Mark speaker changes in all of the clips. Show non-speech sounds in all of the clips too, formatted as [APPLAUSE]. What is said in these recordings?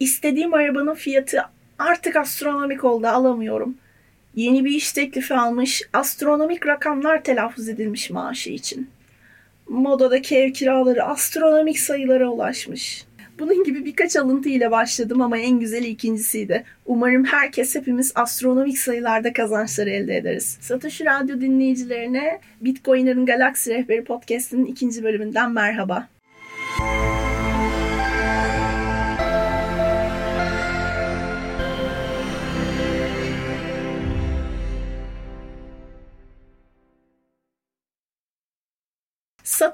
Speaker 1: İstediğim arabanın fiyatı artık astronomik oldu alamıyorum. Yeni bir iş teklifi almış, astronomik rakamlar telaffuz edilmiş maaşı için. Modadaki ev kiraları astronomik sayılara ulaşmış. Bunun gibi birkaç alıntı ile başladım ama en güzeli ikincisiydi. Umarım herkes hepimiz astronomik sayılarda kazançları elde ederiz. Satoshi Radyo dinleyicilerine Bitcoiner'ın Galaksi Rehberi Podcast'inin ikinci bölümünden merhaba.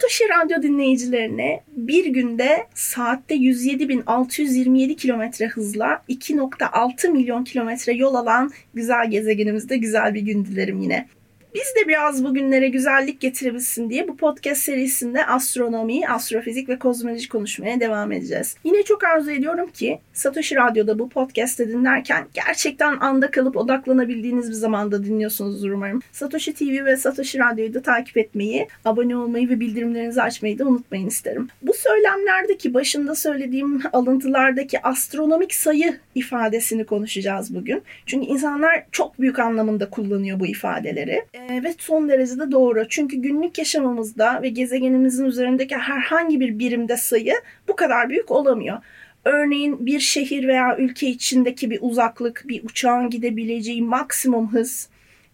Speaker 1: Satoshi Radyo dinleyicilerine bir günde saatte 107.627 kilometre hızla 2.6 milyon kilometre yol alan güzel gezegenimizde güzel bir gün dilerim yine. Biz de biraz bugünlere güzellik getirebilsin diye bu podcast serisinde astronomi, astrofizik ve kozmoloji konuşmaya devam edeceğiz. Yine çok arzu ediyorum ki Satoshi Radyo'da bu podcast'ı dinlerken gerçekten anda kalıp odaklanabildiğiniz bir zamanda dinliyorsunuzdur umarım. Satoshi TV ve Satoshi Radyo'yu da takip etmeyi, abone olmayı ve bildirimlerinizi açmayı da unutmayın isterim. Bu söylemlerdeki başında söylediğim alıntılardaki astronomik sayı ifadesini konuşacağız bugün. Çünkü insanlar çok büyük anlamında kullanıyor bu ifadeleri. Evet son derece de doğru. Çünkü günlük yaşamımızda ve gezegenimizin üzerindeki herhangi bir birimde sayı bu kadar büyük olamıyor. Örneğin bir şehir veya ülke içindeki bir uzaklık, bir uçağın gidebileceği maksimum hız,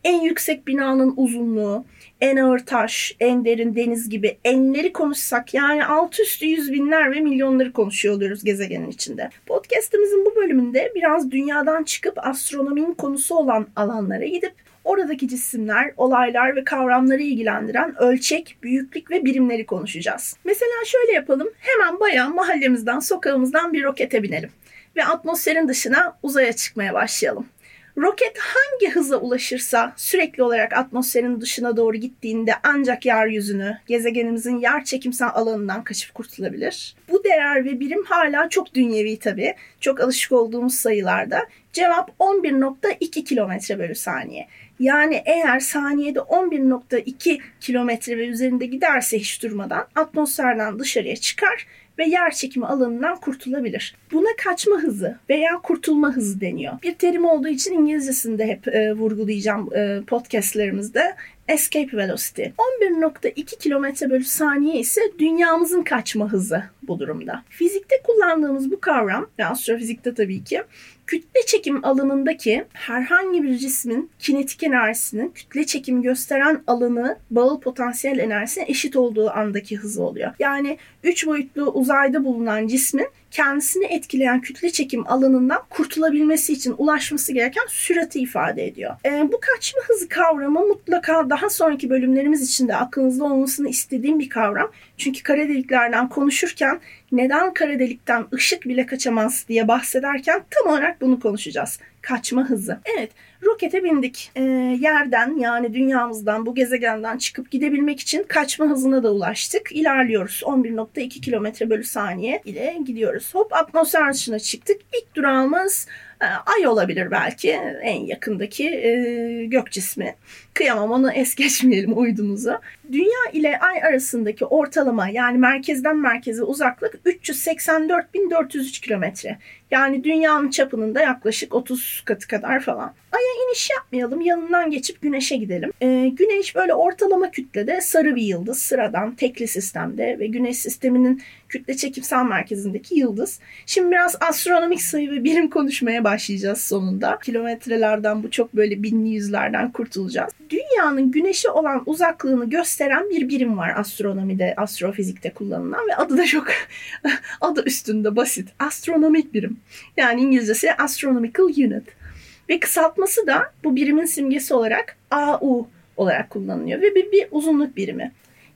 Speaker 1: en yüksek binanın uzunluğu, en ağır taş, en derin deniz gibi enleri konuşsak yani alt üstü yüz binler ve milyonları konuşuyor oluyoruz gezegenin içinde. Podcast'imizin bu bölümünde biraz dünyadan çıkıp astronominin konusu olan alanlara gidip oradaki cisimler, olaylar ve kavramları ilgilendiren ölçek, büyüklük ve birimleri konuşacağız. Mesela şöyle yapalım. Hemen bayağı mahallemizden, sokağımızdan bir rokete binelim ve atmosferin dışına uzaya çıkmaya başlayalım. Roket hangi hıza ulaşırsa sürekli olarak atmosferin dışına doğru gittiğinde ancak yeryüzünü, gezegenimizin yer çekimsel alanından kaçıp kurtulabilir. Bu değer ve birim hala çok dünyevi tabii. Çok alışık olduğumuz sayılarda. Cevap 11.2 kilometre bölü saniye. Yani eğer saniyede 11.2 kilometre ve üzerinde giderse hiç durmadan atmosferden dışarıya çıkar ve yer çekimi alanından kurtulabilir. Buna kaçma hızı veya kurtulma hızı deniyor. Bir terim olduğu için İngilizcesini de hep e, vurgulayacağım e, podcastlerimizde. Escape velocity. 11.2 km bölü saniye ise dünyamızın kaçma hızı bu durumda. Fizikte kullandığımız bu kavram ve astrofizikte tabii ki kütle çekim alanındaki herhangi bir cismin kinetik enerjisinin kütle çekim gösteren alanı bağıl potansiyel enerjisine eşit olduğu andaki hızı oluyor. Yani 3 boyutlu uzayda bulunan cismin kendisini etkileyen kütle çekim alanından kurtulabilmesi için ulaşması gereken sürati ifade ediyor. E, bu kaçma hızı kavramı mutlaka daha sonraki bölümlerimiz için de aklınızda olmasını istediğim bir kavram. Çünkü kara deliklerden konuşurken neden kara delikten ışık bile kaçamaz diye bahsederken tam olarak bunu konuşacağız. Kaçma hızı. Evet, rokete bindik. E, yerden yani dünyamızdan, bu gezegenden çıkıp gidebilmek için kaçma hızına da ulaştık. İlerliyoruz. 11.2 kilometre bölü saniye ile gidiyoruz. Hop atmosfer dışına çıktık. İlk durağımız e, Ay olabilir belki en yakındaki e, gök cismi. Kıyamam onu es geçmeyelim uydumuzu. Dünya ile Ay arasındaki ortalama yani merkezden merkeze uzaklık 384.403 kilometre. Yani dünyanın çapının da yaklaşık 30 katı kadar falan. Ay'a iniş yapmayalım yanından geçip Güneş'e gidelim. Ee, Güneş böyle ortalama kütlede sarı bir yıldız sıradan tekli sistemde ve Güneş sisteminin kütle çekimsel merkezindeki yıldız. Şimdi biraz astronomik sayı ve birim konuşmaya başlayacağız sonunda. Kilometrelerden bu çok böyle binli yüzlerden kurtulacağız. Dünyanın güneşe olan uzaklığını gösteren bir birim var astronomide, astrofizikte kullanılan ve adı da çok [LAUGHS] adı üstünde basit. Astronomik birim. Yani İngilizcesi Astronomical Unit. Ve kısaltması da bu birimin simgesi olarak AU olarak kullanılıyor ve bir, bir uzunluk birimi.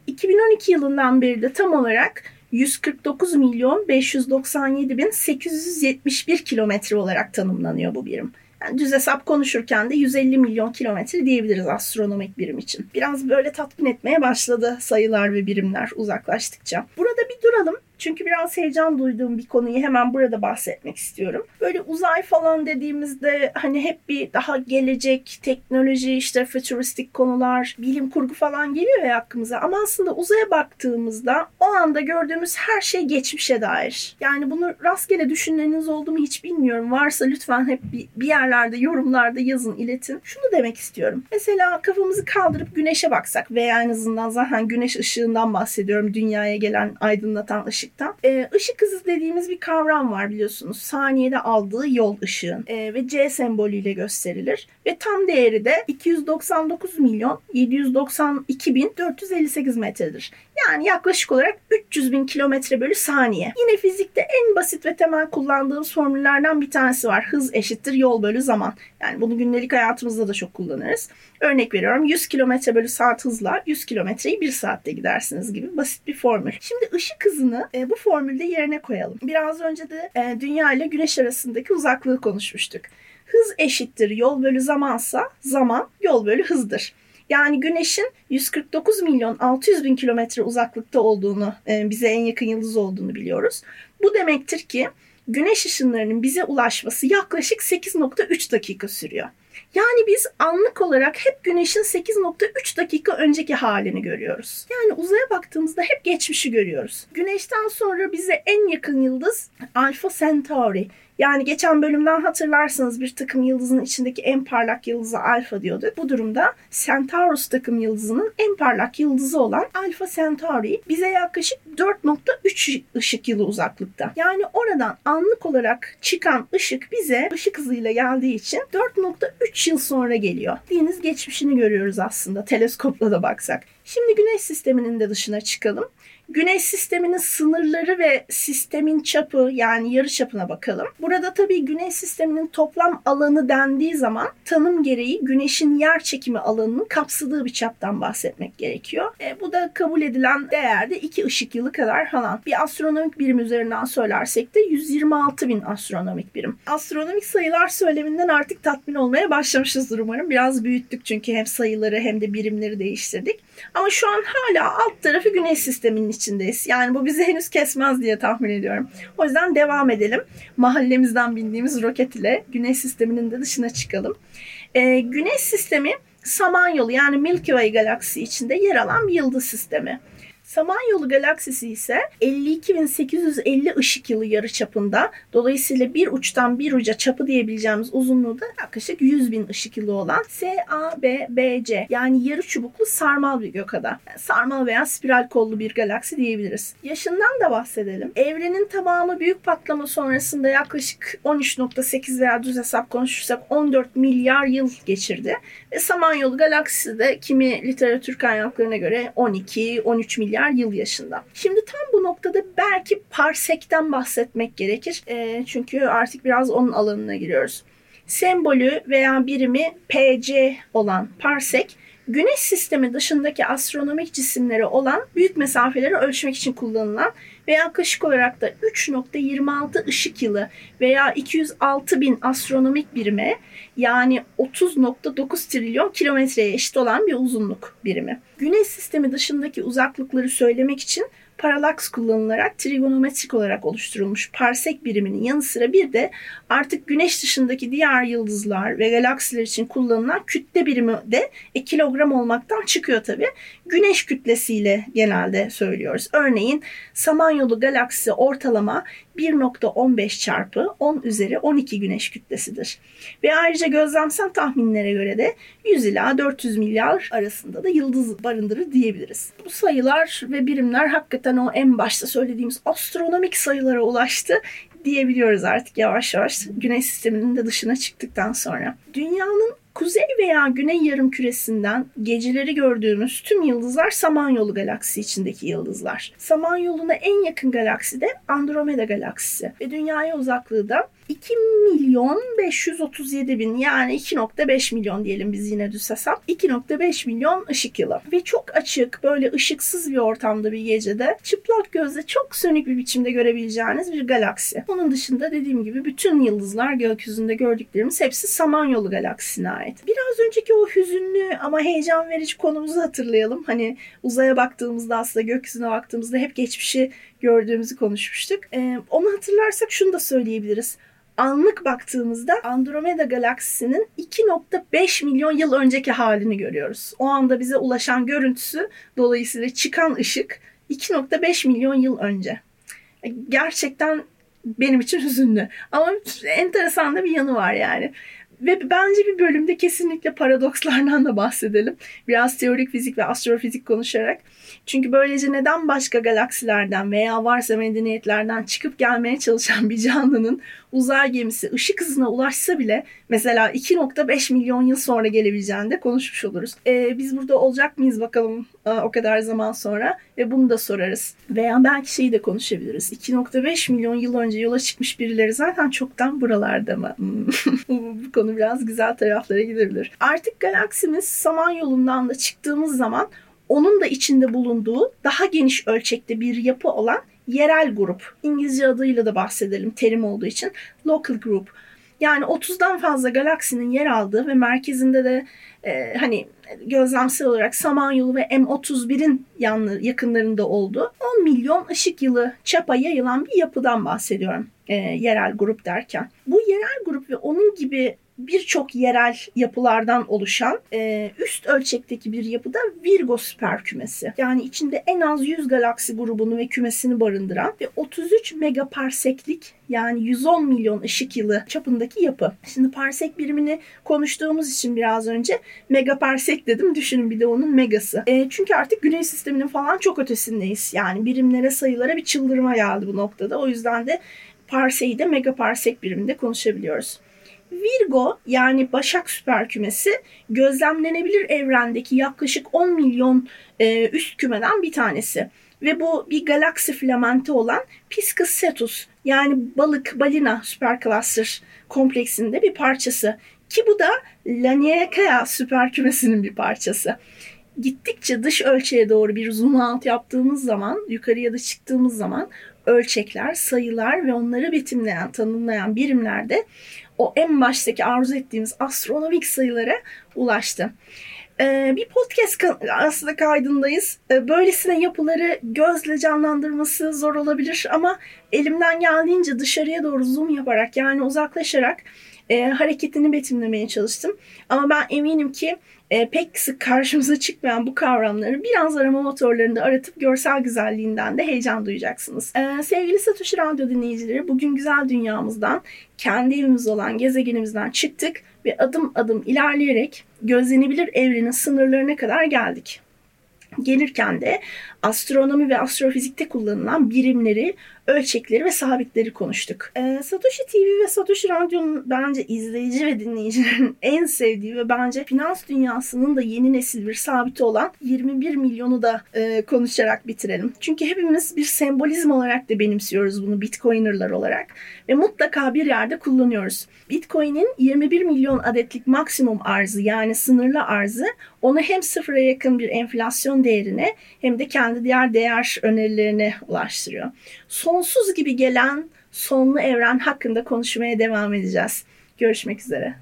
Speaker 1: 2012 yılından beri de tam olarak 149 milyon 597 bin 871 kilometre olarak tanımlanıyor bu birim. Yani düz hesap konuşurken de 150 milyon kilometre diyebiliriz astronomik birim için. Biraz böyle tatmin etmeye başladı sayılar ve birimler uzaklaştıkça. Burada bir duralım Çünkü biraz heyecan duyduğum bir konuyu hemen burada bahsetmek istiyorum. Böyle uzay falan dediğimizde hani hep bir daha gelecek, teknoloji, işte fütüristik konular, bilim kurgu falan geliyor ya aklımıza. Ama aslında uzaya baktığımızda o anda gördüğümüz her şey geçmişe dair. Yani bunu rastgele düşünleriniz oldu mu hiç bilmiyorum. Varsa lütfen hep bir yerlerde yorumlarda yazın, iletin. Şunu demek istiyorum. Mesela kafamızı kaldırıp güneşe baksak veya en azından zaten güneş ışığından bahsediyorum. Dünyaya gelen aydınlatan ışıktan. Ee, ışık hızı dediğimiz bir kavram var biliyorsunuz. Saniyede aldığı yol ışığın ee, ve C sembolüyle gösterilir. Ve tam değeri de 299 milyon 792 bin 458 metredir. Yani yaklaşık olarak 300 bin kilometre bölü saniye. Yine fizikte en basit ve temel kullandığımız formüllerden bir tanesi var. Hız eşittir yol bölü zaman. Yani bunu gündelik hayatımızda da çok kullanırız. Örnek veriyorum 100 kilometre bölü saat hızla 100 kilometreyi 1 saatte gidersiniz gibi basit bir formül. Şimdi ışık hızını e, bu formülde yerine koyalım. Biraz önce de e, dünya ile güneş arasındaki uzaklığı konuşmuştuk. Hız eşittir yol bölü zamansa zaman yol bölü hızdır. Yani Güneş'in 149 milyon 600 bin kilometre uzaklıkta olduğunu, e, bize en yakın yıldız olduğunu biliyoruz. Bu demektir ki Güneş ışınlarının bize ulaşması yaklaşık 8.3 dakika sürüyor. Yani biz anlık olarak hep güneşin 8.3 dakika önceki halini görüyoruz. Yani uzaya baktığımızda hep geçmişi görüyoruz. Güneşten sonra bize en yakın yıldız Alpha Centauri yani geçen bölümden hatırlarsınız bir takım yıldızın içindeki en parlak yıldızı alfa diyorduk. Bu durumda Centaurus takım yıldızının en parlak yıldızı olan Alfa Centauri bize yaklaşık 4.3 ışık yılı uzaklıkta. Yani oradan anlık olarak çıkan ışık bize ışık hızıyla geldiği için 4.3 yıl sonra geliyor. Deniz geçmişini görüyoruz aslında teleskopla da baksak. Şimdi güneş sisteminin de dışına çıkalım. Güneş sisteminin sınırları ve sistemin çapı yani yarı çapına bakalım. Burada tabii güneş sisteminin toplam alanı dendiği zaman tanım gereği güneşin yer çekimi alanının kapsadığı bir çaptan bahsetmek gerekiyor. E, bu da kabul edilen değerde 2 ışık yılı kadar falan. Bir astronomik birim üzerinden söylersek de 126 bin astronomik birim. Astronomik sayılar söyleminden artık tatmin olmaya başlamışızdır umarım. Biraz büyüttük çünkü hem sayıları hem de birimleri değiştirdik. Ama şu an hala alt tarafı güneş sisteminin içindeyiz. Yani bu bizi henüz kesmez diye tahmin ediyorum. O yüzden devam edelim. Mahallemizden bindiğimiz roket ile güneş sisteminin de dışına çıkalım. Ee, güneş sistemi Samanyolu yani Milky Way galaksisi içinde yer alan bir yıldız sistemi. Samanyolu galaksisi ise 52.850 ışık yılı yarı çapında. Dolayısıyla bir uçtan bir uca çapı diyebileceğimiz uzunluğu da yaklaşık 100 bin ışık yılı olan SABBC yani yarı çubuklu sarmal bir gökada. Yani sarmal veya spiral kollu bir galaksi diyebiliriz. Yaşından da bahsedelim. Evrenin tamamı büyük patlama sonrasında yaklaşık 13.8 veya düz hesap konuşursak 14 milyar yıl geçirdi. Ve Samanyolu galaksisi de kimi literatür kaynaklarına göre 12-13 milyar milyar yıl yaşında. Şimdi tam bu noktada belki parsekten bahsetmek gerekir. E, çünkü artık biraz onun alanına giriyoruz. Sembolü veya birimi PC olan parsek Güneş sistemi dışındaki astronomik cisimleri olan büyük mesafeleri ölçmek için kullanılan ve yaklaşık olarak da 3.26 ışık yılı veya 206 bin astronomik birime yani 30.9 trilyon kilometreye eşit olan bir uzunluk birimi. Güneş sistemi dışındaki uzaklıkları söylemek için paralaks kullanılarak trigonometrik olarak oluşturulmuş parsek biriminin yanı sıra bir de artık güneş dışındaki diğer yıldızlar ve galaksiler için kullanılan kütle birimi de e, kilogram olmaktan çıkıyor tabi. Güneş kütlesiyle genelde söylüyoruz. Örneğin Samanyolu galaksisi ortalama 1.15 çarpı 10 üzeri 12 güneş kütlesidir. Ve ayrıca gözlemsel tahminlere göre de 100 ila 400 milyar arasında da yıldız barındırır diyebiliriz. Bu sayılar ve birimler hakikaten o en başta söylediğimiz astronomik sayılara ulaştı diyebiliyoruz artık yavaş yavaş güneş sisteminin de dışına çıktıktan sonra. Dünyanın Kuzey veya güney yarım küresinden geceleri gördüğümüz tüm yıldızlar Samanyolu galaksisi içindeki yıldızlar. Samanyolu'na en yakın galaksi de Andromeda galaksisi ve dünyaya uzaklığı da 2 milyon 537 bin yani 2.5 milyon diyelim biz yine düz hesap. 2.5 milyon ışık yılı. Ve çok açık böyle ışıksız bir ortamda bir gecede çıplak gözle çok sönük bir biçimde görebileceğiniz bir galaksi. Onun dışında dediğim gibi bütün yıldızlar gökyüzünde gördüklerimiz hepsi Samanyolu galaksisine ait. Biraz önceki o hüzünlü ama heyecan verici konumuzu hatırlayalım. Hani uzaya baktığımızda aslında gökyüzüne baktığımızda hep geçmişi gördüğümüzü konuşmuştuk. Ee, onu hatırlarsak şunu da söyleyebiliriz anlık baktığımızda Andromeda galaksisinin 2.5 milyon yıl önceki halini görüyoruz. O anda bize ulaşan görüntüsü dolayısıyla çıkan ışık 2.5 milyon yıl önce. Gerçekten benim için [LAUGHS] hüzünlü. Ama enteresan da bir yanı var yani. Ve bence bir bölümde kesinlikle paradokslardan da bahsedelim. Biraz teorik fizik ve astrofizik konuşarak. Çünkü böylece neden başka galaksilerden veya varsa medeniyetlerden çıkıp gelmeye çalışan bir canlının uzay gemisi ışık hızına ulaşsa bile mesela 2.5 milyon yıl sonra gelebileceğini de konuşmuş oluruz. Ee, biz burada olacak mıyız bakalım o kadar zaman sonra ve bunu da sorarız. Veya belki şeyi de konuşabiliriz. 2.5 milyon yıl önce yola çıkmış birileri zaten çoktan buralarda mı? Hmm. [LAUGHS] bu konu biraz güzel taraflara gidebilir. Artık galaksimiz Samanyolu'ndan da çıktığımız zaman onun da içinde bulunduğu daha geniş ölçekte bir yapı olan yerel grup. İngilizce adıyla da bahsedelim terim olduğu için. Local group. Yani 30'dan fazla galaksinin yer aldığı ve merkezinde de e, hani gözlemsel olarak Samanyolu ve M31'in yanlı, yakınlarında olduğu 10 milyon ışık yılı çapa yayılan bir yapıdan bahsediyorum e, yerel grup derken. Bu yerel grup ve onun gibi birçok yerel yapılardan oluşan e, üst ölçekteki bir yapıda Virgo süper kümesi. Yani içinde en az 100 galaksi grubunu ve kümesini barındıran ve 33 megaparseklik yani 110 milyon ışık yılı çapındaki yapı. Şimdi parsek birimini konuştuğumuz için biraz önce megaparsek dedim. Düşünün bir de onun megası. E, çünkü artık güneş sisteminin falan çok ötesindeyiz. Yani birimlere sayılara bir çıldırma geldi bu noktada. O yüzden de parseyi de megaparsek biriminde konuşabiliyoruz. Virgo yani Başak süper kümesi gözlemlenebilir evrendeki yaklaşık 10 milyon e, üst kümeden bir tanesi. Ve bu bir galaksi filamenti olan Piscis Cetus yani balık balina süper cluster kompleksinde bir parçası. Ki bu da Laniakea süper kümesinin bir parçası. Gittikçe dış ölçeğe doğru bir zoom out yaptığımız zaman, yukarıya da çıktığımız zaman ölçekler, sayılar ve onları betimleyen, tanımlayan birimlerde o en baştaki arzu ettiğimiz astronomik sayılara ulaştı. Ee, bir podcast aslında kaydındayız. Ee, böylesine yapıları gözle canlandırması zor olabilir ama elimden geldiğince dışarıya doğru zoom yaparak yani uzaklaşarak e, hareketini betimlemeye çalıştım. Ama ben eminim ki e, pek sık karşımıza çıkmayan bu kavramları biraz arama motorlarında aratıp görsel güzelliğinden de heyecan duyacaksınız. E, sevgili Satoshi Radyo dinleyicileri bugün güzel dünyamızdan, kendi evimiz olan gezegenimizden çıktık ve adım adım ilerleyerek gözlenebilir evrenin sınırlarına kadar geldik. Gelirken de astronomi ve astrofizikte kullanılan birimleri, ölçekleri ve sabitleri konuştuk. Ee, Satoshi TV ve Satoshi Radyo'nun bence izleyici ve dinleyicilerin [LAUGHS] en sevdiği ve bence finans dünyasının da yeni nesil bir sabiti olan 21 milyonu da e, konuşarak bitirelim. Çünkü hepimiz bir sembolizm olarak da benimsiyoruz bunu Bitcoiner'lar olarak ve mutlaka bir yerde kullanıyoruz. Bitcoin'in 21 milyon adetlik maksimum arzı yani sınırlı arzı onu hem sıfıra yakın bir enflasyon değerine hem de kendi kendi diğer değer önerilerine ulaştırıyor. Sonsuz gibi gelen sonlu evren hakkında konuşmaya devam edeceğiz. Görüşmek üzere.